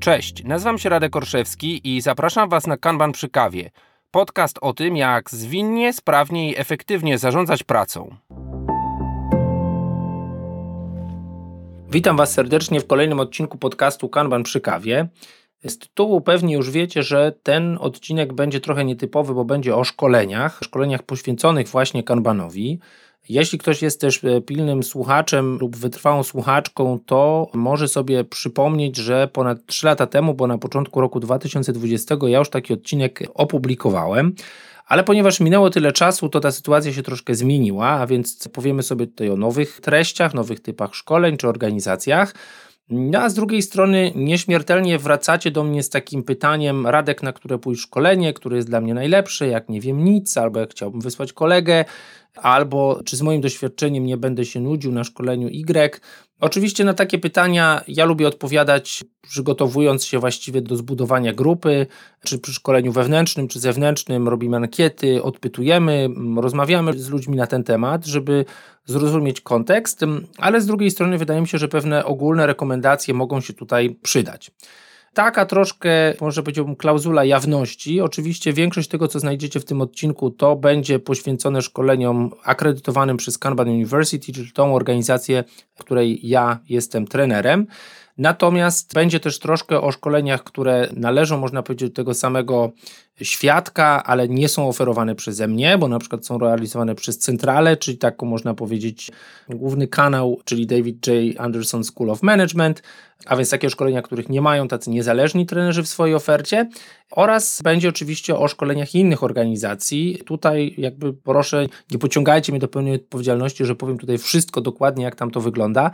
Cześć, nazywam się Radek Orszewski i zapraszam Was na Kanban przy kawie. Podcast o tym, jak zwinnie, sprawnie i efektywnie zarządzać pracą. Witam Was serdecznie w kolejnym odcinku podcastu Kanban przy kawie. Z tytułu pewnie już wiecie, że ten odcinek będzie trochę nietypowy, bo będzie o szkoleniach, szkoleniach poświęconych właśnie Kanbanowi. Jeśli ktoś jest też e, pilnym słuchaczem lub wytrwałą słuchaczką, to może sobie przypomnieć, że ponad 3 lata temu, bo na początku roku 2020 ja już taki odcinek opublikowałem. Ale ponieważ minęło tyle czasu, to ta sytuacja się troszkę zmieniła, a więc powiemy sobie tutaj o nowych treściach, nowych typach szkoleń czy organizacjach. No a z drugiej strony nieśmiertelnie wracacie do mnie z takim pytaniem, Radek, na które pójść szkolenie, które jest dla mnie najlepsze, jak nie wiem nic, albo jak chciałbym wysłać kolegę, albo czy z moim doświadczeniem nie będę się nudził na szkoleniu Y. Oczywiście na takie pytania ja lubię odpowiadać, przygotowując się właściwie do zbudowania grupy, czy przy szkoleniu wewnętrznym, czy zewnętrznym, robimy ankiety, odpytujemy, rozmawiamy z ludźmi na ten temat, żeby zrozumieć kontekst, ale z drugiej strony wydaje mi się, że pewne ogólne rekomendacje mogą się tutaj przydać. Taka troszkę, może powiedziałbym, klauzula jawności. Oczywiście większość tego, co znajdziecie w tym odcinku, to będzie poświęcone szkoleniom akredytowanym przez Kanban University, czyli tą organizację, której ja jestem trenerem. Natomiast będzie też troszkę o szkoleniach, które należą, można powiedzieć, do tego samego świadka, ale nie są oferowane przeze mnie, bo na przykład są realizowane przez centralę, czyli taką można powiedzieć główny kanał, czyli David J. Anderson School of Management, a więc takie szkolenia, których nie mają tacy niezależni trenerzy w swojej ofercie oraz będzie oczywiście o szkoleniach innych organizacji. Tutaj jakby proszę, nie pociągajcie mnie do pełnej odpowiedzialności, że powiem tutaj wszystko dokładnie, jak tam to wygląda,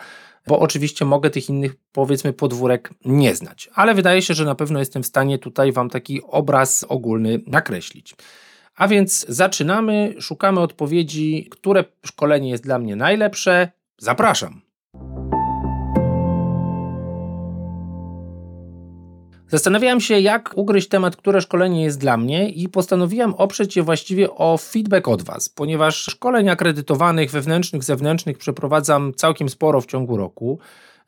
bo oczywiście mogę tych innych, powiedzmy, podwórek nie znać, ale wydaje się, że na pewno jestem w stanie tutaj Wam taki obraz ogólny nakreślić. A więc zaczynamy, szukamy odpowiedzi, które szkolenie jest dla mnie najlepsze. Zapraszam. Zastanawiałem się, jak ugryźć temat, które szkolenie jest dla mnie, i postanowiłem oprzeć się właściwie o feedback od Was, ponieważ szkoleń akredytowanych, wewnętrznych, zewnętrznych przeprowadzam całkiem sporo w ciągu roku.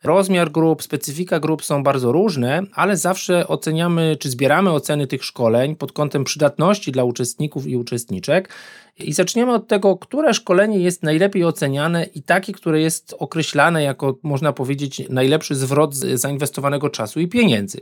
Rozmiar grup, specyfika grup są bardzo różne, ale zawsze oceniamy, czy zbieramy oceny tych szkoleń pod kątem przydatności dla uczestników i uczestniczek. I zaczniemy od tego, które szkolenie jest najlepiej oceniane i takie, które jest określane jako, można powiedzieć, najlepszy zwrot zainwestowanego czasu i pieniędzy.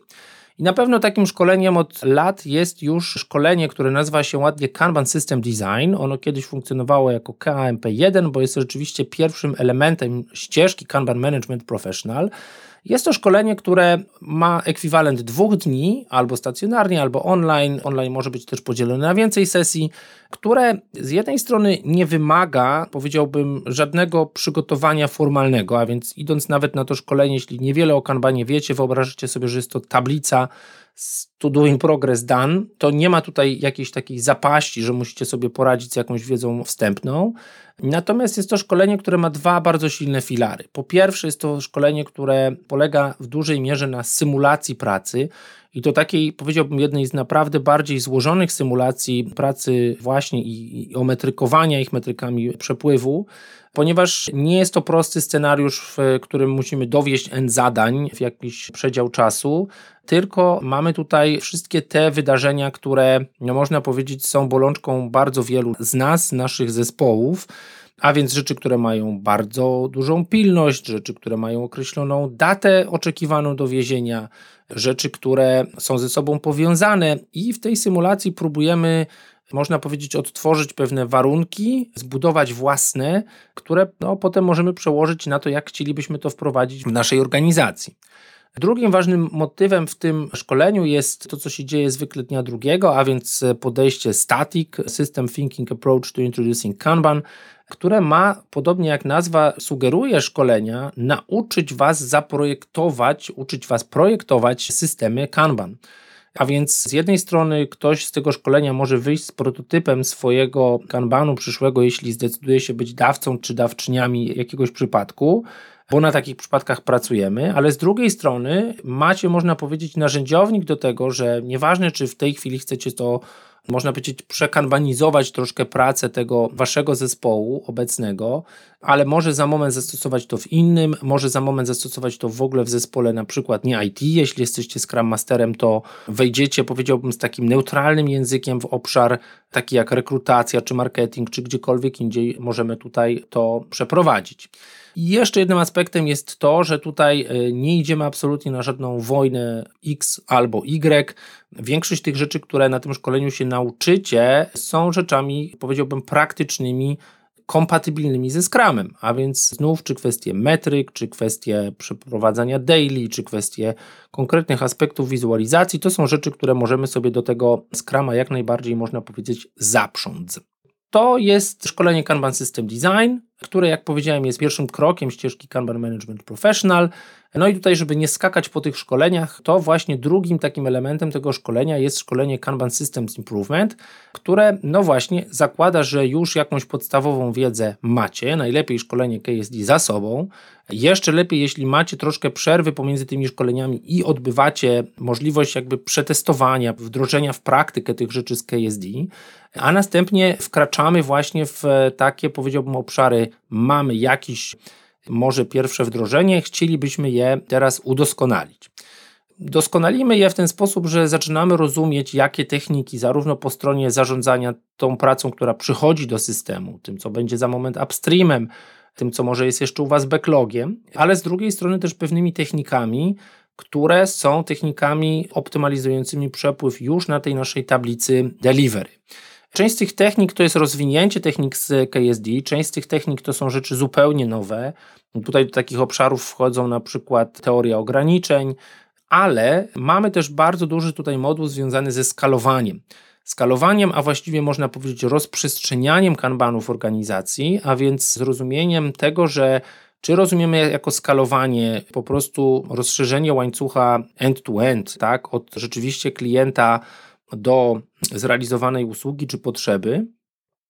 I na pewno takim szkoleniem od lat jest już szkolenie, które nazywa się ładnie Kanban System Design. Ono kiedyś funkcjonowało jako KMP1, bo jest rzeczywiście pierwszym elementem ścieżki Kanban Management Professional. Jest to szkolenie, które ma ekwiwalent dwóch dni, albo stacjonarnie, albo online. Online może być też podzielone na więcej sesji, które z jednej strony nie wymaga, powiedziałbym, żadnego przygotowania formalnego, a więc idąc nawet na to szkolenie, jeśli niewiele o Kanbanie wiecie, wyobraźcie sobie, że jest to tablica to doing progress done, to nie ma tutaj jakiejś takiej zapaści, że musicie sobie poradzić z jakąś wiedzą wstępną. Natomiast jest to szkolenie, które ma dwa bardzo silne filary. Po pierwsze, jest to szkolenie, które polega w dużej mierze na symulacji pracy. I to takiej, powiedziałbym, jednej z naprawdę bardziej złożonych symulacji pracy, właśnie i, i ometrykowania ich metrykami przepływu, ponieważ nie jest to prosty scenariusz, w którym musimy dowieść N zadań w jakiś przedział czasu, tylko mamy tutaj wszystkie te wydarzenia, które no można powiedzieć są bolączką bardzo wielu z nas, naszych zespołów. A więc rzeczy, które mają bardzo dużą pilność, rzeczy, które mają określoną datę oczekiwaną do wiezienia, rzeczy, które są ze sobą powiązane, i w tej symulacji próbujemy można powiedzieć, odtworzyć pewne warunki, zbudować własne, które no, potem możemy przełożyć na to, jak chcielibyśmy to wprowadzić w naszej organizacji. Drugim ważnym motywem w tym szkoleniu jest to, co się dzieje zwykle dnia drugiego, a więc podejście static, System Thinking Approach to Introducing Kanban, które ma, podobnie jak nazwa sugeruje szkolenia, nauczyć Was zaprojektować, uczyć Was projektować systemy Kanban. A więc z jednej strony ktoś z tego szkolenia może wyjść z prototypem swojego kanbanu przyszłego, jeśli zdecyduje się być dawcą czy dawczyniami jakiegoś przypadku, bo na takich przypadkach pracujemy, ale z drugiej strony macie, można powiedzieć, narzędziownik do tego, że nieważne, czy w tej chwili chcecie to można powiedzieć, przekanbanizować troszkę pracę tego waszego zespołu obecnego, ale może za moment zastosować to w innym, może za moment zastosować to w ogóle w zespole na przykład nie IT, jeśli jesteście Scrum Masterem, to wejdziecie, powiedziałbym, z takim neutralnym językiem w obszar taki jak rekrutacja, czy marketing, czy gdziekolwiek indziej możemy tutaj to przeprowadzić. I jeszcze jednym aspektem jest to, że tutaj e, nie idziemy absolutnie na żadną wojnę X albo Y. Większość tych rzeczy, które na tym szkoleniu się nauczycie, są rzeczami, powiedziałbym, praktycznymi, kompatybilnymi ze Scrumem, a więc znów czy kwestie metryk, czy kwestie przeprowadzania daily, czy kwestie konkretnych aspektów wizualizacji, to są rzeczy, które możemy sobie do tego Scruma jak najbardziej, można powiedzieć, zaprząc. To jest szkolenie Kanban System Design, które, jak powiedziałem, jest pierwszym krokiem ścieżki Kanban Management Professional. No i tutaj, żeby nie skakać po tych szkoleniach, to właśnie drugim takim elementem tego szkolenia jest szkolenie Kanban Systems Improvement, które no właśnie zakłada, że już jakąś podstawową wiedzę macie, najlepiej szkolenie KSD za sobą. Jeszcze lepiej, jeśli macie troszkę przerwy pomiędzy tymi szkoleniami i odbywacie możliwość jakby przetestowania, wdrożenia w praktykę tych rzeczy z KSD, a następnie wkraczamy właśnie w takie, powiedziałbym, obszary, mamy jakiś może pierwsze wdrożenie, chcielibyśmy je teraz udoskonalić. Doskonalimy je w ten sposób, że zaczynamy rozumieć, jakie techniki, zarówno po stronie zarządzania tą pracą, która przychodzi do systemu, tym, co będzie za moment upstreamem, tym, co może jest jeszcze u Was backlogiem, ale z drugiej strony też pewnymi technikami, które są technikami optymalizującymi przepływ już na tej naszej tablicy delivery. Część z tych technik to jest rozwinięcie technik z KSD, część z tych technik to są rzeczy zupełnie nowe. Tutaj do takich obszarów wchodzą na przykład teoria ograniczeń, ale mamy też bardzo duży tutaj moduł związany ze skalowaniem. Skalowaniem, a właściwie można powiedzieć rozprzestrzenianiem kanbanów organizacji, a więc zrozumieniem tego, że czy rozumiemy jako skalowanie po prostu rozszerzenie łańcucha end-to-end, tak, od rzeczywiście klienta do zrealizowanej usługi czy potrzeby,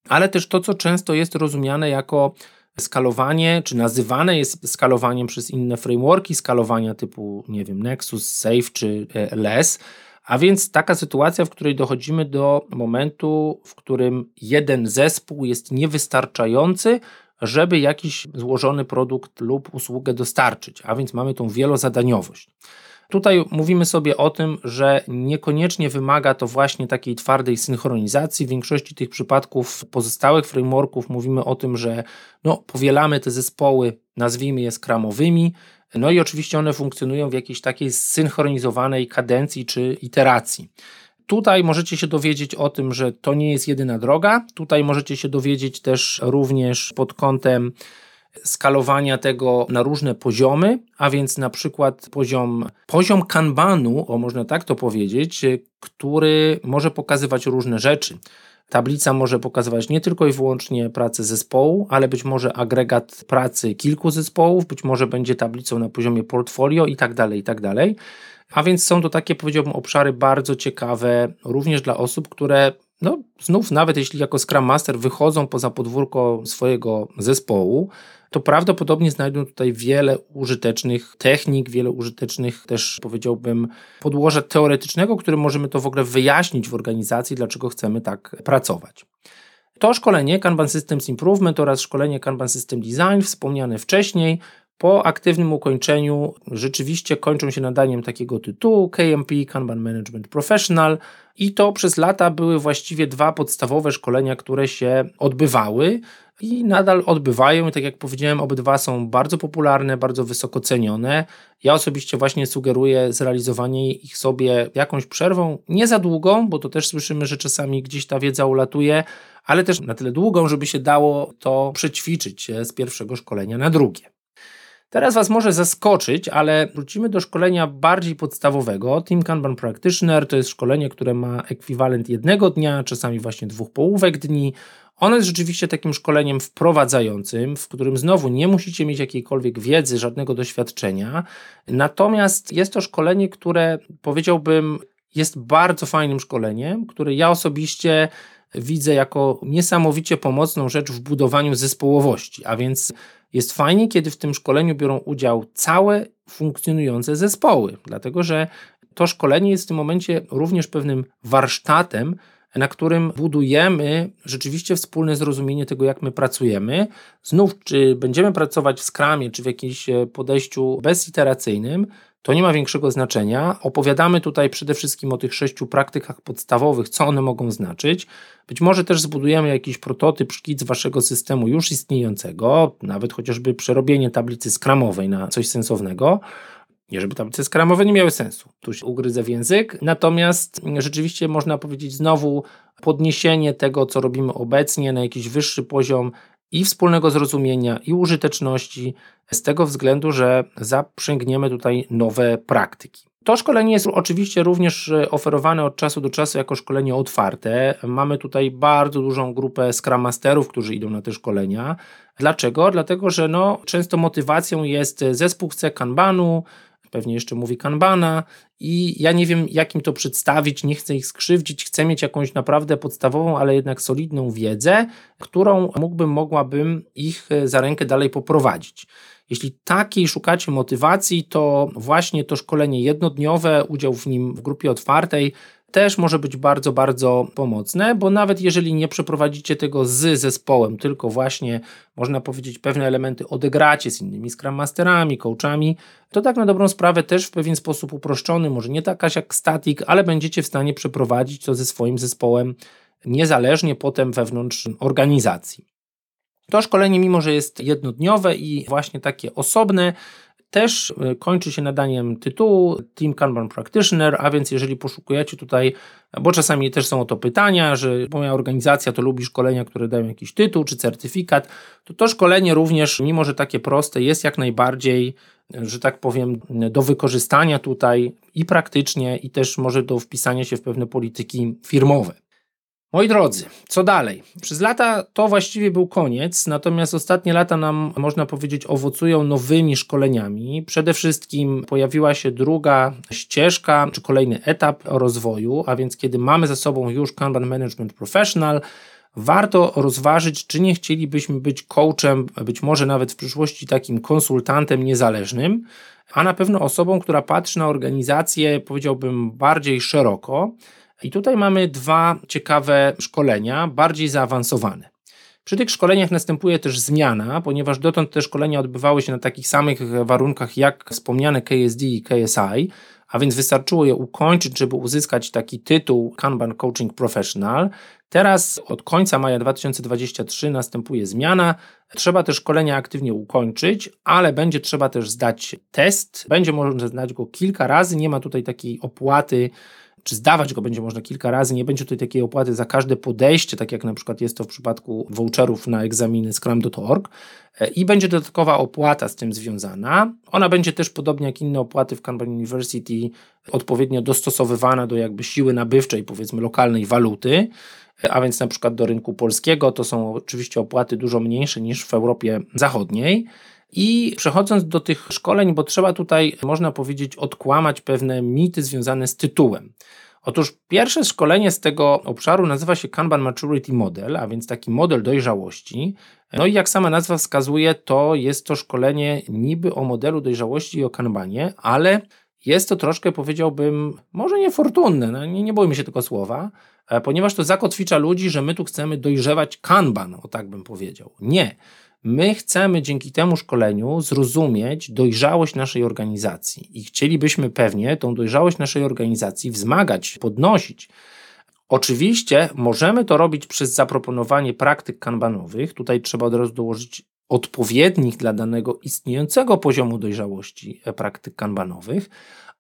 ale też to, co często jest rozumiane jako skalowanie, czy nazywane jest skalowaniem przez inne frameworki skalowania typu, nie wiem, Nexus, Safe czy e, LS. A więc taka sytuacja, w której dochodzimy do momentu, w którym jeden zespół jest niewystarczający, żeby jakiś złożony produkt lub usługę dostarczyć, a więc mamy tą wielozadaniowość. Tutaj mówimy sobie o tym, że niekoniecznie wymaga to właśnie takiej twardej synchronizacji. W większości tych przypadków pozostałych frameworków mówimy o tym, że no, powielamy te zespoły, nazwijmy je skramowymi, no i oczywiście one funkcjonują w jakiejś takiej zsynchronizowanej kadencji czy iteracji. Tutaj możecie się dowiedzieć o tym, że to nie jest jedyna droga. Tutaj możecie się dowiedzieć też również pod kątem skalowania tego na różne poziomy, a więc na przykład poziom, poziom kanbanu, o można tak to powiedzieć, który może pokazywać różne rzeczy. Tablica może pokazywać nie tylko i wyłącznie pracę zespołu, ale być może agregat pracy kilku zespołów, być może będzie tablicą na poziomie portfolio i tak dalej, i tak dalej. A więc są to takie, powiedziałbym, obszary bardzo ciekawe również dla osób, które no, znów nawet jeśli jako Scrum Master wychodzą poza podwórko swojego zespołu, to prawdopodobnie znajdą tutaj wiele użytecznych technik, wiele użytecznych też powiedziałbym podłoża teoretycznego, którym możemy to w ogóle wyjaśnić w organizacji, dlaczego chcemy tak pracować. To szkolenie Kanban Systems Improvement oraz szkolenie Kanban System Design wspomniane wcześniej po aktywnym ukończeniu rzeczywiście kończą się nadaniem takiego tytułu KMP Kanban Management Professional i to przez lata były właściwie dwa podstawowe szkolenia, które się odbywały i nadal odbywają. I tak jak powiedziałem, obydwa są bardzo popularne, bardzo wysoko cenione. Ja osobiście właśnie sugeruję zrealizowanie ich sobie jakąś przerwą, nie za długą, bo to też słyszymy, że czasami gdzieś ta wiedza ulatuje, ale też na tyle długą, żeby się dało to przećwiczyć z pierwszego szkolenia na drugie. Teraz Was może zaskoczyć, ale wrócimy do szkolenia bardziej podstawowego. Team Kanban Practitioner to jest szkolenie, które ma ekwiwalent jednego dnia, czasami właśnie dwóch połówek dni. Ono jest rzeczywiście takim szkoleniem wprowadzającym, w którym znowu nie musicie mieć jakiejkolwiek wiedzy, żadnego doświadczenia. Natomiast jest to szkolenie, które powiedziałbym jest bardzo fajnym szkoleniem, które ja osobiście widzę jako niesamowicie pomocną rzecz w budowaniu zespołowości, a więc jest fajnie, kiedy w tym szkoleniu biorą udział całe funkcjonujące zespoły, dlatego że to szkolenie jest w tym momencie również pewnym warsztatem na którym budujemy rzeczywiście wspólne zrozumienie tego, jak my pracujemy. Znów, czy będziemy pracować w skramie, czy w jakimś e, podejściu beziteracyjnym, to nie ma większego znaczenia. Opowiadamy tutaj przede wszystkim o tych sześciu praktykach podstawowych, co one mogą znaczyć. Być może też zbudujemy jakiś prototyp, szkic waszego systemu już istniejącego, nawet chociażby przerobienie tablicy skramowej na coś sensownego. Nie, żeby tablice skramowe nie miały sensu. Tu się ugryzę w język. Natomiast rzeczywiście można powiedzieć znowu podniesienie tego, co robimy obecnie na jakiś wyższy poziom i wspólnego zrozumienia, i użyteczności, z tego względu, że zaprzęgniemy tutaj nowe praktyki. To szkolenie jest oczywiście również e, oferowane od czasu do czasu jako szkolenie otwarte. Mamy tutaj bardzo dużą grupę Scrum którzy idą na te szkolenia. Dlaczego? Dlatego, że no, często motywacją jest zespół chce kanbanu, pewnie jeszcze mówi kanbana i ja nie wiem jak im to przedstawić, nie chcę ich skrzywdzić, chcę mieć jakąś naprawdę podstawową, ale jednak solidną wiedzę, którą mógłbym, mogłabym ich e, za rękę dalej poprowadzić. Jeśli takiej szukacie motywacji, to właśnie to szkolenie jednodniowe, udział w nim w grupie otwartej też może być bardzo, bardzo pomocne, bo nawet jeżeli nie przeprowadzicie tego z zespołem, tylko właśnie można powiedzieć pewne elementy odegracie z innymi Scrum Masterami, coachami, to tak na dobrą sprawę też w pewien sposób uproszczony, może nie taka jak static, ale będziecie w stanie przeprowadzić to ze swoim zespołem niezależnie potem wewnątrz organizacji. To szkolenie, mimo że jest jednodniowe i właśnie takie osobne, też e, kończy się nadaniem tytułu Team Kanban Practitioner, a więc jeżeli poszukujecie tutaj, bo czasami też są o to pytania, że moja organizacja to lubi szkolenia, które dają jakiś tytuł czy certyfikat, to to szkolenie również, mimo że takie proste, jest jak najbardziej, że tak powiem, do wykorzystania tutaj i praktycznie, i też może do wpisania się w pewne polityki firmowe. Moi drodzy, co dalej? Przez lata to właściwie był koniec, natomiast ostatnie lata nam, można powiedzieć, owocują nowymi szkoleniami. Przede wszystkim pojawiła się druga ścieżka, czy kolejny etap rozwoju, a więc kiedy mamy za sobą już Kanban Management Professional, warto rozważyć, czy nie chcielibyśmy być coachem, być może nawet w przyszłości takim konsultantem niezależnym, a na pewno osobą, która patrzy na organizację, powiedziałbym, bardziej szeroko i tutaj mamy dwa ciekawe szkolenia, bardziej zaawansowane. Przy tych szkoleniach następuje też zmiana, ponieważ dotąd te szkolenia odbywały się na takich samych warunkach jak wspomniane KSD i KSI, a więc wystarczyło je ukończyć, żeby uzyskać taki tytuł Kanban Coaching Professional. Teraz od końca maja 2023 następuje zmiana. Trzeba te szkolenia aktywnie ukończyć, ale będzie trzeba też zdać test. Będzie można zdać go kilka razy, nie ma tutaj takiej opłaty czy zdawać go będzie można kilka razy, nie będzie tutaj takiej opłaty za każde podejście, tak jak na przykład jest to w przypadku voucherów na egzaminy scrum.org e, i będzie dodatkowa opłata z tym związana. Ona będzie też podobnie jak inne opłaty w Kanban University odpowiednio dostosowywana do jakby siły nabywczej powiedzmy lokalnej waluty, e, a więc na przykład do rynku polskiego to są oczywiście opłaty dużo mniejsze niż w Europie Zachodniej. I przechodząc do tych szkoleń, bo trzeba tutaj, można powiedzieć, odkłamać pewne mity związane z tytułem. Otóż pierwsze szkolenie z tego obszaru nazywa się Kanban Maturity Model, a więc taki model dojrzałości. No i jak sama nazwa wskazuje, to jest to szkolenie niby o modelu dojrzałości i o kanbanie, ale jest to troszkę, powiedziałbym, może niefortunne, no nie, nie bójmy się tego słowa, e, ponieważ to zakotwicza ludzi, że my tu chcemy dojrzewać kanban, o tak bym powiedział. Nie. My chcemy dzięki temu szkoleniu zrozumieć dojrzałość naszej organizacji i chcielibyśmy pewnie tą dojrzałość naszej organizacji wzmagać, podnosić. Oczywiście możemy to robić przez zaproponowanie praktyk kanbanowych. Tutaj trzeba od razu dołożyć odpowiednich dla danego istniejącego poziomu dojrzałości praktyk kanbanowych,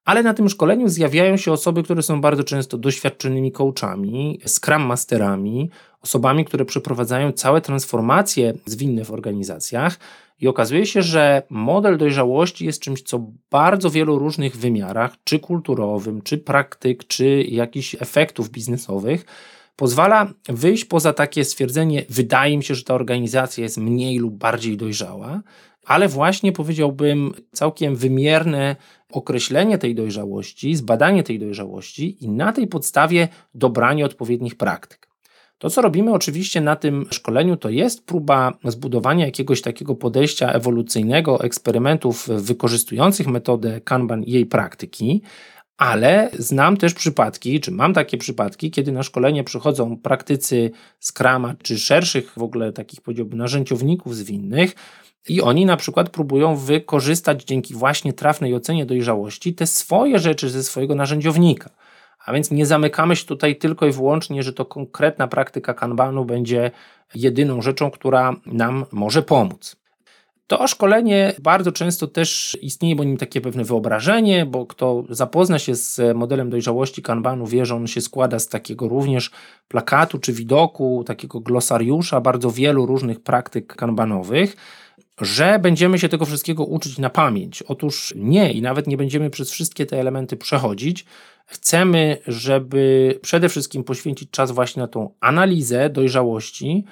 ale na tym szkoleniu zjawiają się osoby, które są bardzo często doświadczonymi coachami, scrum masterami, osobami, które przeprowadzają całe transformacje zwinne w organizacjach. I okazuje się, że model dojrzałości jest czymś, co bardzo wielu różnych wymiarach, czy kulturowym, czy praktyk, czy jakichś efektów biznesowych, pozwala wyjść poza takie stwierdzenie, wydaje mi się, że ta organizacja jest mniej lub bardziej dojrzała, ale właśnie powiedziałbym całkiem wymierne określenie tej dojrzałości, zbadanie tej dojrzałości i na tej podstawie dobranie odpowiednich praktyk. To, co robimy oczywiście na tym szkoleniu, to jest próba zbudowania jakiegoś takiego podejścia ewolucyjnego, eksperymentów wykorzystujących metodę Kanban i jej praktyki, Ale znam też przypadki, czy mam takie przypadki, kiedy na szkolenie przychodzą praktycy Scrama, czy szerszych w ogóle takich powiedziałbym narzędziowników zwinnych, i oni na przykład próbują wykorzystać dzięki właśnie trafnej ocenie dojrzałości te swoje rzeczy ze swojego narzędziownika. A więc nie zamykamy się tutaj tylko i wyłącznie, że to konkretna praktyka kanbanu będzie jedyną rzeczą, która nam może pomóc. To szkolenie bardzo często też istnieje, bo nim takie pewne wyobrażenie, bo kto zapozna się z modelem dojrzałości kanbanu, wie, że on się składa z takiego również plakatu czy widoku, takiego glosariusza bardzo wielu różnych praktyk kanbanowych że będziemy się tego wszystkiego uczyć na pamięć. Otóż nie i nawet nie będziemy przez wszystkie te elementy przechodzić. Chcemy, żeby przede wszystkim poświęcić czas właśnie na tą analizę dojrzałości,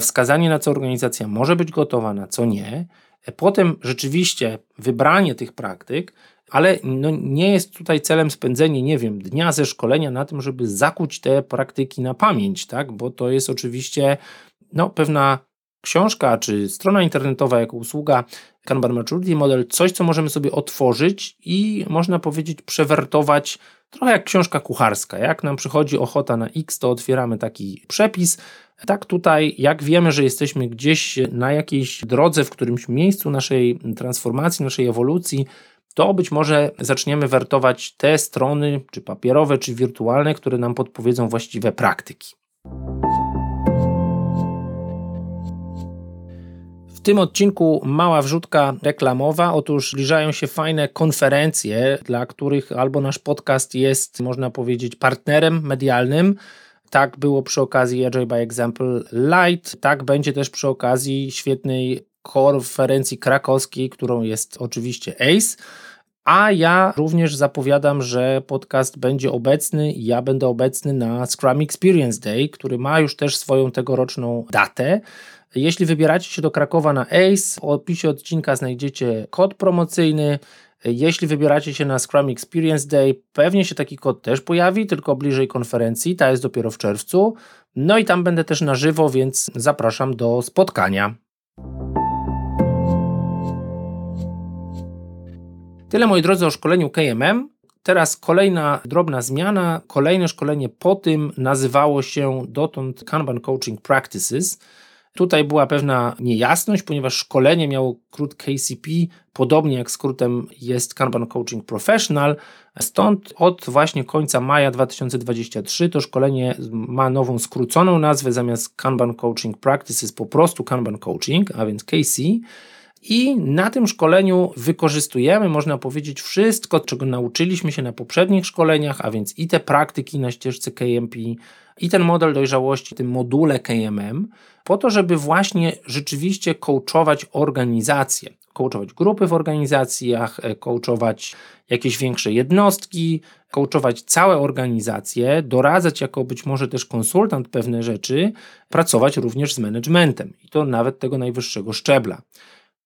wskazanie na co organizacja może być gotowa, na co nie. Potem rzeczywiście wybranie tych praktyk, ale no nie jest tutaj celem spędzenie, nie wiem, dnia ze szkolenia na tym, żeby zakuć te praktyki na pamięć, tak? Bo to jest oczywiście no, pewna książka czy strona internetowa jako usługa Kanban Maturity Model, coś, co możemy sobie otworzyć i można powiedzieć przewertować trochę jak książka kucharska. Jak nam przychodzi ochota na X, to otwieramy taki przepis. Tak tutaj, jak wiemy, że jesteśmy gdzieś na jakiejś drodze, w którymś miejscu naszej transformacji, naszej ewolucji, to być może zaczniemy wertować te strony, czy papierowe, czy wirtualne, które nam podpowiedzą właściwe praktyki. Tym odcinku mała wrzutka reklamowa. Otóż zbliżają się fajne konferencje, dla których albo nasz podcast jest, można powiedzieć, partnerem medialnym. Tak było przy okazji Agile by Example Light, tak będzie też przy okazji świetnej konferencji krakowskiej, którą jest oczywiście ACE. A ja również zapowiadam, że podcast będzie obecny ja będę obecny na Scrum Experience Day, który ma już też swoją tegoroczną datę. Jeśli wybieracie się do Krakowa na ACE, w opisie odcinka znajdziecie kod promocyjny. Jeśli wybieracie się na Scrum Experience Day, pewnie się taki kod też pojawi, tylko bliżej konferencji. Ta jest dopiero w czerwcu. No i tam będę też na żywo, więc zapraszam do spotkania. Tyle moi drodzy o szkoleniu KMM. Teraz kolejna drobna zmiana. Kolejne szkolenie po tym nazywało się dotąd Kanban Coaching Practices. Tutaj była pewna niejasność, ponieważ szkolenie miało skrót KCP, podobnie jak skrótem jest Kanban Coaching Professional. Stąd od właśnie końca maja 2023 to szkolenie ma nową skróconą nazwę zamiast Kanban Coaching Practices po prostu Kanban Coaching, a więc KC. I na tym szkoleniu wykorzystujemy, można powiedzieć, wszystko, czego nauczyliśmy się na poprzednich szkoleniach, a więc i te praktyki na ścieżce KMP, i ten model dojrzałości tym module KMM, po to, żeby właśnie rzeczywiście coachować organizacje, coachować grupy w organizacjach, e, coachować jakieś większe jednostki, coachować całe organizacje, doradzać jako być może też konsultant pewne rzeczy, pracować również z managementem i to nawet tego najwyższego szczebla.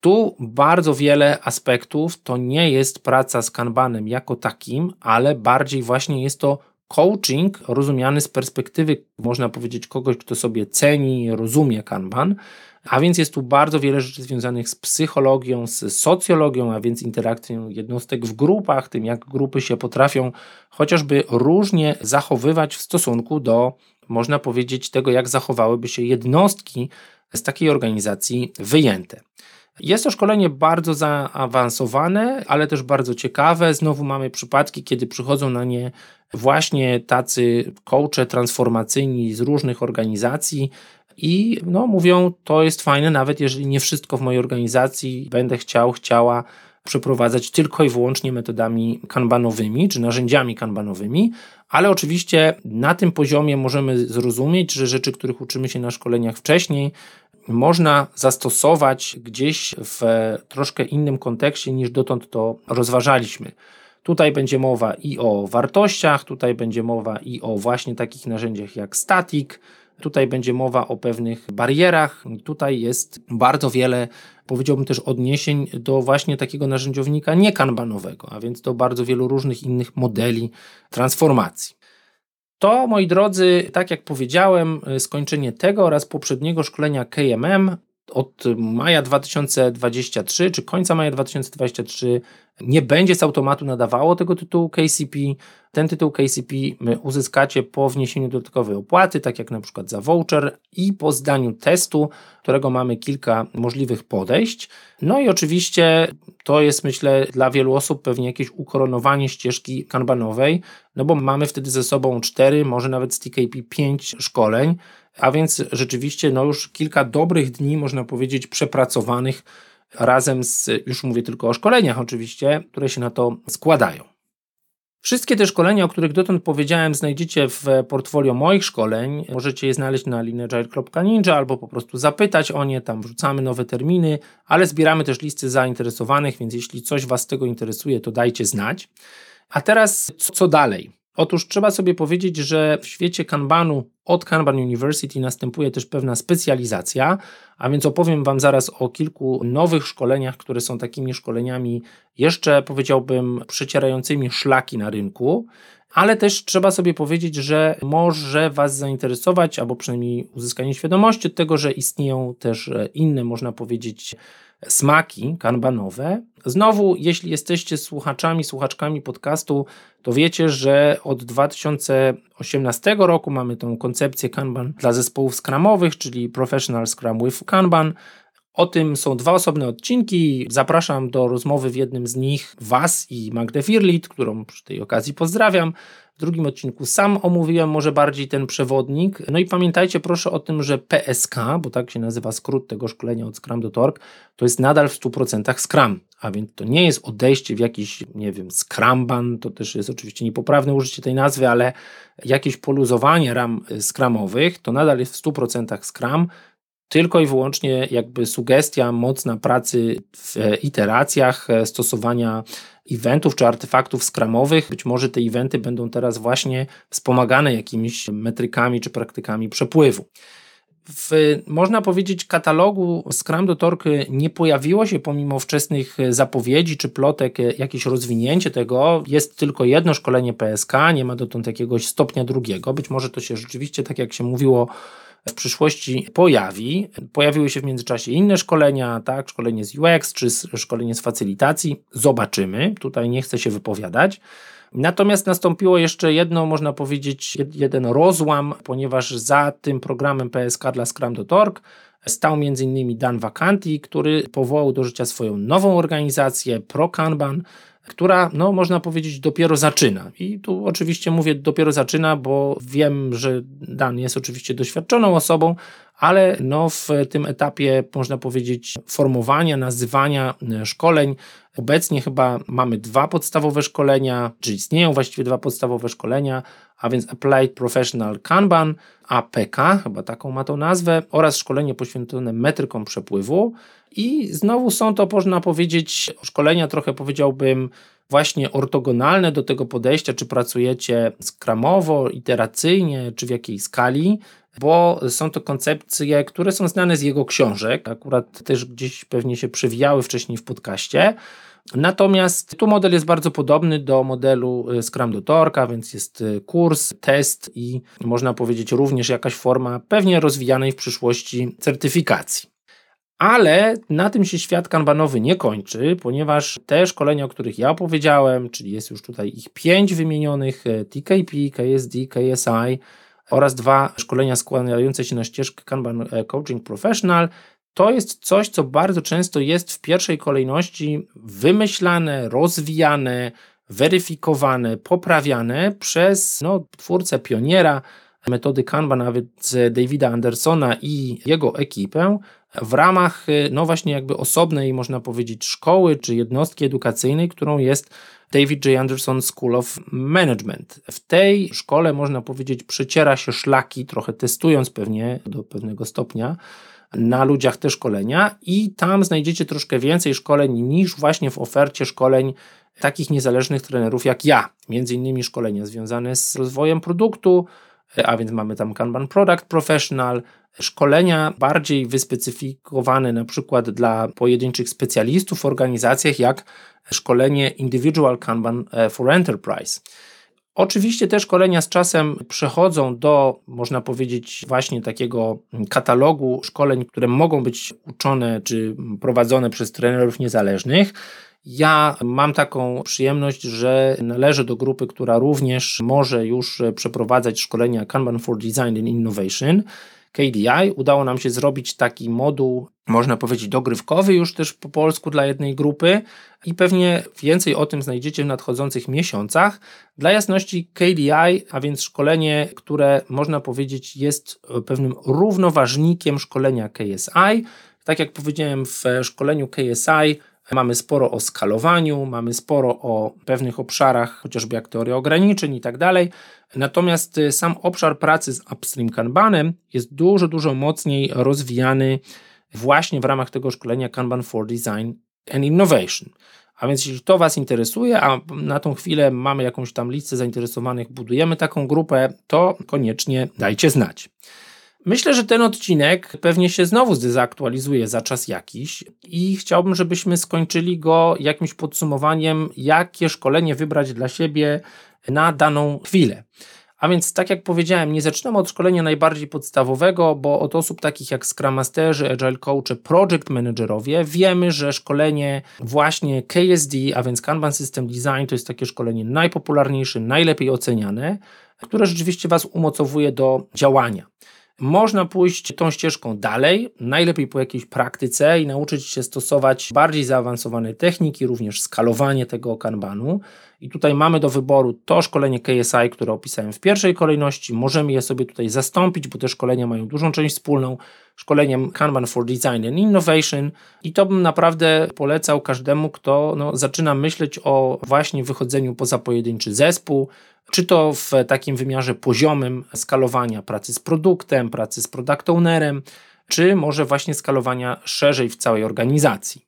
Tu bardzo wiele aspektów to nie jest praca z kanbanem jako takim, ale bardziej właśnie jest to coaching rozumiany z perspektywy, można powiedzieć, kogoś, kto sobie ceni, rozumie kanban. A więc jest tu bardzo wiele rzeczy związanych z psychologią, z socjologią, a więc interakcją jednostek w grupach, tym jak grupy się potrafią chociażby różnie zachowywać w stosunku do, można powiedzieć, tego, jak zachowałyby się jednostki z takiej organizacji wyjęte. Jest to szkolenie bardzo zaawansowane, ale też bardzo ciekawe. Znowu mamy przypadki, kiedy przychodzą na nie właśnie tacy coache transformacyjni z różnych organizacji i no, mówią, to jest fajne, nawet jeżeli nie wszystko w mojej organizacji będę chciał, chciała przeprowadzać tylko i wyłącznie metodami kanbanowymi czy narzędziami kanbanowymi, ale oczywiście na tym poziomie możemy zrozumieć, że rzeczy, których uczymy się na szkoleniach wcześniej, można zastosować gdzieś w troszkę innym kontekście niż dotąd to rozważaliśmy. Tutaj będzie mowa i o wartościach, tutaj będzie mowa i o właśnie takich narzędziach jak static, tutaj będzie mowa o pewnych barierach. Tutaj jest bardzo wiele, powiedziałbym też, odniesień do właśnie takiego narzędziownika niekanbanowego, a więc do bardzo wielu różnych innych modeli transformacji. To, moi drodzy, tak jak powiedziałem, skończenie tego oraz poprzedniego szkolenia KMM od maja 2023 czy końca maja 2023 nie będzie z automatu nadawało tego tytułu KCP. Ten tytuł KCP uzyskacie po wniesieniu dodatkowej opłaty, tak jak na przykład za voucher i po zdaniu testu, którego mamy kilka możliwych podejść. No i oczywiście to jest myślę dla wielu osób pewnie jakieś ukoronowanie ścieżki kanbanowej, no bo mamy wtedy ze sobą cztery, może nawet z TKP pięć szkoleń, a więc rzeczywiście no już kilka dobrych dni, można powiedzieć, przepracowanych razem z, już mówię tylko o szkoleniach oczywiście, które się na to składają. Wszystkie te szkolenia, o których dotąd powiedziałem, znajdziecie w portfolio moich szkoleń. Możecie je znaleźć na lineagile.ninja albo po prostu zapytać o nie, tam wrzucamy nowe terminy, ale zbieramy też listy zainteresowanych, więc jeśli coś Was z tego interesuje, to dajcie znać. A teraz co dalej? Otóż trzeba sobie powiedzieć, że w świecie Kanbanu od Kanban University następuje też pewna specjalizacja, a więc opowiem Wam zaraz o kilku nowych szkoleniach, które są takimi szkoleniami jeszcze powiedziałbym przecierającymi szlaki na rynku, ale też trzeba sobie powiedzieć, że może Was zainteresować, albo przynajmniej uzyskanie świadomości od tego, że istnieją też inne, można powiedzieć, smaki kanbanowe. Znowu, jeśli jesteście słuchaczami, słuchaczkami podcastu, to wiecie, że od 2018 roku mamy tą koncepcję Kanban dla zespołów skramowych, czyli Professional Scrum with Kanban. O tym są dwa osobne odcinki. Zapraszam do rozmowy w jednym z nich Was i Magdę Firlit, którą przy tej okazji pozdrawiam. W drugim odcinku sam omówiłem może bardziej ten przewodnik. No i pamiętajcie proszę o tym, że PSK, bo tak się nazywa skrót tego szkolenia od Scrum do Torque, to jest nadal w 100% Scrum. A więc to nie jest odejście w jakiś, nie wiem, Scrumban, to też jest oczywiście niepoprawne użycie tej nazwy, ale jakieś poluzowanie ram Scrumowych, to nadal jest w 100% Scrum tylko i wyłącznie jakby sugestia mocna pracy w iteracjach, e, stosowania eventów czy artefaktów skramowych. Być może te eventy będą teraz właśnie wspomagane jakimiś metrykami czy praktykami przepływu. W, można powiedzieć, katalogu Scrum do Torky nie pojawiło się pomimo wczesnych zapowiedzi czy plotek jakieś rozwinięcie tego. Jest tylko jedno szkolenie PSK, nie ma dotąd jakiegoś stopnia drugiego. Być może to się rzeczywiście, tak jak się mówiło, w przyszłości pojawi. Pojawiły się w międzyczasie inne szkolenia, tak, szkolenie z UX czy szkolenie z facylitacji. Zobaczymy. Tutaj nie chcę się wypowiadać. Natomiast nastąpiło jeszcze jedno, można powiedzieć, jeden rozłam, ponieważ za tym programem PSK dla Scrum.org stał m.in. Dan Vacanti, który powołał do życia swoją nową organizację ProKanban, która, no, można powiedzieć, dopiero zaczyna. I tu oczywiście mówię dopiero zaczyna, bo wiem, że Dan jest oczywiście doświadczoną osobą, ale no, w tym etapie, można powiedzieć, formowania, nazywania e, szkoleń, obecnie chyba mamy dwa podstawowe szkolenia, czy istnieją właściwie dwa podstawowe szkolenia, a więc Applied Professional Kanban, APK, chyba taką ma to nazwę, oraz szkolenie poświęcone metrykom przepływu. I znowu są to, można powiedzieć, szkolenia trochę powiedziałbym właśnie ortogonalne do tego podejścia, czy pracujecie skramowo, iteracyjnie, czy w jakiej skali, bo są to koncepcje, które są znane z jego książek, akurat też gdzieś pewnie się przewijały wcześniej w podcaście. Natomiast tu model jest bardzo podobny do modelu y, Scrum do Torka, więc jest y, kurs, test i można powiedzieć również jakaś forma pewnie rozwijanej w przyszłości certyfikacji. Ale na tym się świat kanbanowy nie kończy, ponieważ te szkolenia, o których ja opowiedziałem, czyli jest już tutaj ich pięć wymienionych, y, TKP, KSD, KSI oraz dwa szkolenia składające się na ścieżkę Kanban Coaching Professional, to jest coś, co bardzo często jest w pierwszej kolejności wymyślane, rozwijane, weryfikowane, poprawiane przez no, twórcę pioniera metody Kanban, nawet Davida Andersona i jego ekipę w ramach no właśnie jakby osobnej, można powiedzieć, szkoły czy jednostki edukacyjnej, którą jest David J. Anderson School of Management. W tej szkole, można powiedzieć, przeciera się szlaki, trochę testując pewnie do pewnego stopnia, na ludziach te szkolenia i tam znajdziecie troszkę więcej szkoleń niż właśnie w ofercie szkoleń takich niezależnych trenerów jak ja. Między innymi szkolenia związane z rozwojem produktu, a więc mamy tam Kanban Product Professional, szkolenia bardziej wyspecyfikowane na przykład dla pojedynczych specjalistów w organizacjach, jak szkolenie Individual Kanban for Enterprise. Oczywiście te szkolenia z czasem przechodzą do, można powiedzieć, właśnie takiego katalogu szkoleń, które mogą być uczone czy prowadzone przez trenerów niezależnych. Ja mam taką przyjemność, że należę do grupy, która również może już przeprowadzać szkolenia Kanban for Design and Innovation. KDI. Udało nam się zrobić taki moduł, można powiedzieć, dogrywkowy już też po polsku dla jednej grupy i pewnie więcej o tym znajdziecie w nadchodzących miesiącach. Dla jasności KDI, a więc szkolenie, które można powiedzieć jest pewnym równoważnikiem szkolenia KSI. Tak jak powiedziałem w szkoleniu KSI, Mamy sporo o skalowaniu, mamy sporo o pewnych obszarach, chociażby jak teoria ograniczeń i tak dalej. Natomiast y, sam obszar pracy z Upstream Kanbanem jest dużo, dużo mocniej rozwijany właśnie w ramach tego szkolenia Kanban for Design and Innovation. A więc jeśli to Was interesuje, a na tą chwilę mamy jakąś tam listę zainteresowanych, budujemy taką grupę, to koniecznie dajcie znać. Myślę, że ten odcinek pewnie się znowu zdezaktualizuje za czas jakiś i chciałbym, żebyśmy skończyli go jakimś podsumowaniem, jakie szkolenie wybrać dla siebie na daną chwilę. A więc, tak jak powiedziałem, nie zaczynamy od szkolenia najbardziej podstawowego, bo od osób takich jak Scrum Masterzy, Agile Coachy, Project Managerowie wiemy, że szkolenie właśnie KSD, a więc Kanban System Design, to jest takie szkolenie najpopularniejsze, najlepiej oceniane, które rzeczywiście Was umocowuje do działania. Można pójść tą ścieżką dalej, najlepiej po jakiejś praktyce i nauczyć się stosować bardziej zaawansowane techniki, również skalowanie tego kanbanu. I tutaj mamy do wyboru to szkolenie KSI, które opisałem w pierwszej kolejności. Możemy je sobie tutaj zastąpić, bo te szkolenia mają dużą część wspólną szkoleniem Kanban for Design and Innovation. I to bym naprawdę polecał każdemu, kto no, zaczyna myśleć o właśnie wychodzeniu poza pojedynczy zespół, czy to w takim wymiarze poziomym skalowania pracy z produktem, pracy z product ownerem, czy może właśnie skalowania szerzej w całej organizacji.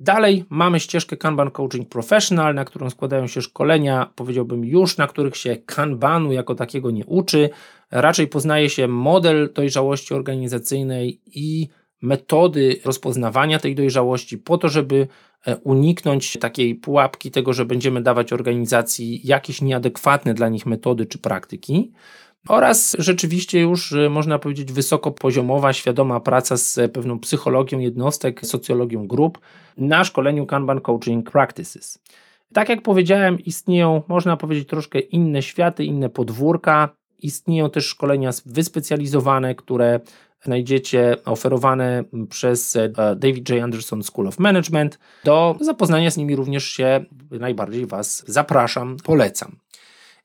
Dalej mamy ścieżkę Kanban Coaching Professional, na którą składają się szkolenia, powiedziałbym już, na których się Kanbanu jako takiego nie uczy. Raczej poznaje się model dojrzałości organizacyjnej i metody rozpoznawania tej dojrzałości po to, żeby e, uniknąć takiej pułapki tego, że będziemy dawać organizacji jakieś nieadekwatne dla nich metody czy praktyki. Oraz rzeczywiście już e, można powiedzieć wysokopoziomowa, świadoma praca z pewną psychologią jednostek, socjologią grup na szkoleniu Kanban Coaching Practices. Tak jak powiedziałem, istnieją, można powiedzieć, troszkę inne światy, inne podwórka. Istnieją też szkolenia wyspecjalizowane, które znajdziecie oferowane przez e, David J. Anderson School of Management. Do zapoznania z nimi również się najbardziej Was zapraszam, polecam.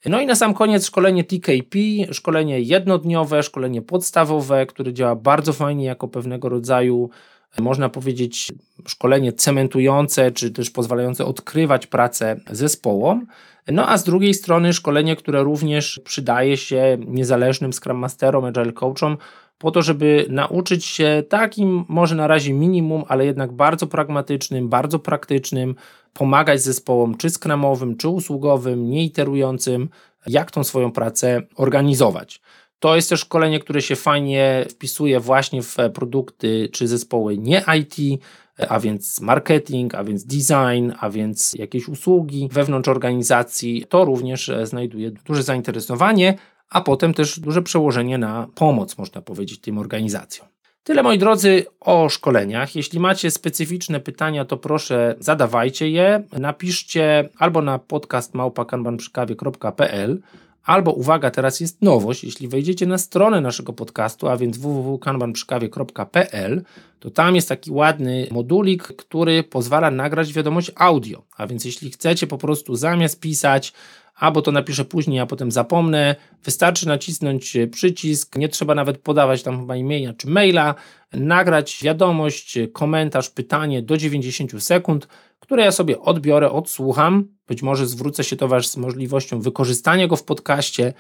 No i na sam koniec szkolenie TKP, szkolenie jednodniowe, szkolenie podstawowe, które działa bardzo fajnie jako pewnego rodzaju można powiedzieć, szkolenie cementujące, czy też pozwalające odkrywać pracę zespołom. No a z drugiej strony szkolenie, które również przydaje się niezależnym Scrum Masterom, Agile Coachom, po to, żeby nauczyć się takim, może na razie minimum, ale jednak bardzo pragmatycznym, bardzo praktycznym, pomagać zespołom, czy skramowym, czy usługowym, nieiterującym, jak tą swoją pracę organizować. To jest też szkolenie, które się fajnie wpisuje właśnie w produkty czy zespoły nie IT, a więc marketing, a więc design, a więc jakieś usługi wewnątrz organizacji. To również znajduje duże zainteresowanie, a potem też duże przełożenie na pomoc, można powiedzieć, tym organizacjom. Tyle moi drodzy o szkoleniach. Jeśli macie specyficzne pytania, to proszę zadawajcie je. Napiszcie albo na podcast małpakanbanprzykawie.pl Albo uwaga, teraz jest nowość, jeśli wejdziecie na stronę naszego podcastu, a więc www.kanbanprzykawie.pl, to tam jest taki ładny modulik, który pozwala nagrać wiadomość audio. A więc jeśli chcecie po prostu zamiast pisać albo to napiszę później, a potem zapomnę. Wystarczy nacisnąć przycisk, nie trzeba nawet podawać tam chyba imienia czy maila, nagrać wiadomość, komentarz, pytanie do 90 sekund, które ja sobie odbiorę, odsłucham. Być może zwrócę się do Was z możliwością wykorzystania go w podcaście.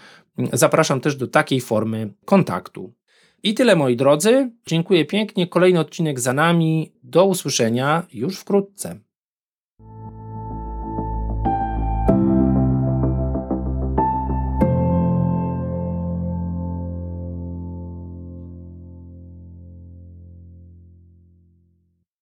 Zapraszam też do takiej formy kontaktu. I tyle moi drodzy. Dziękuję pięknie. Kolejny odcinek za nami. Do usłyszenia już wkrótce.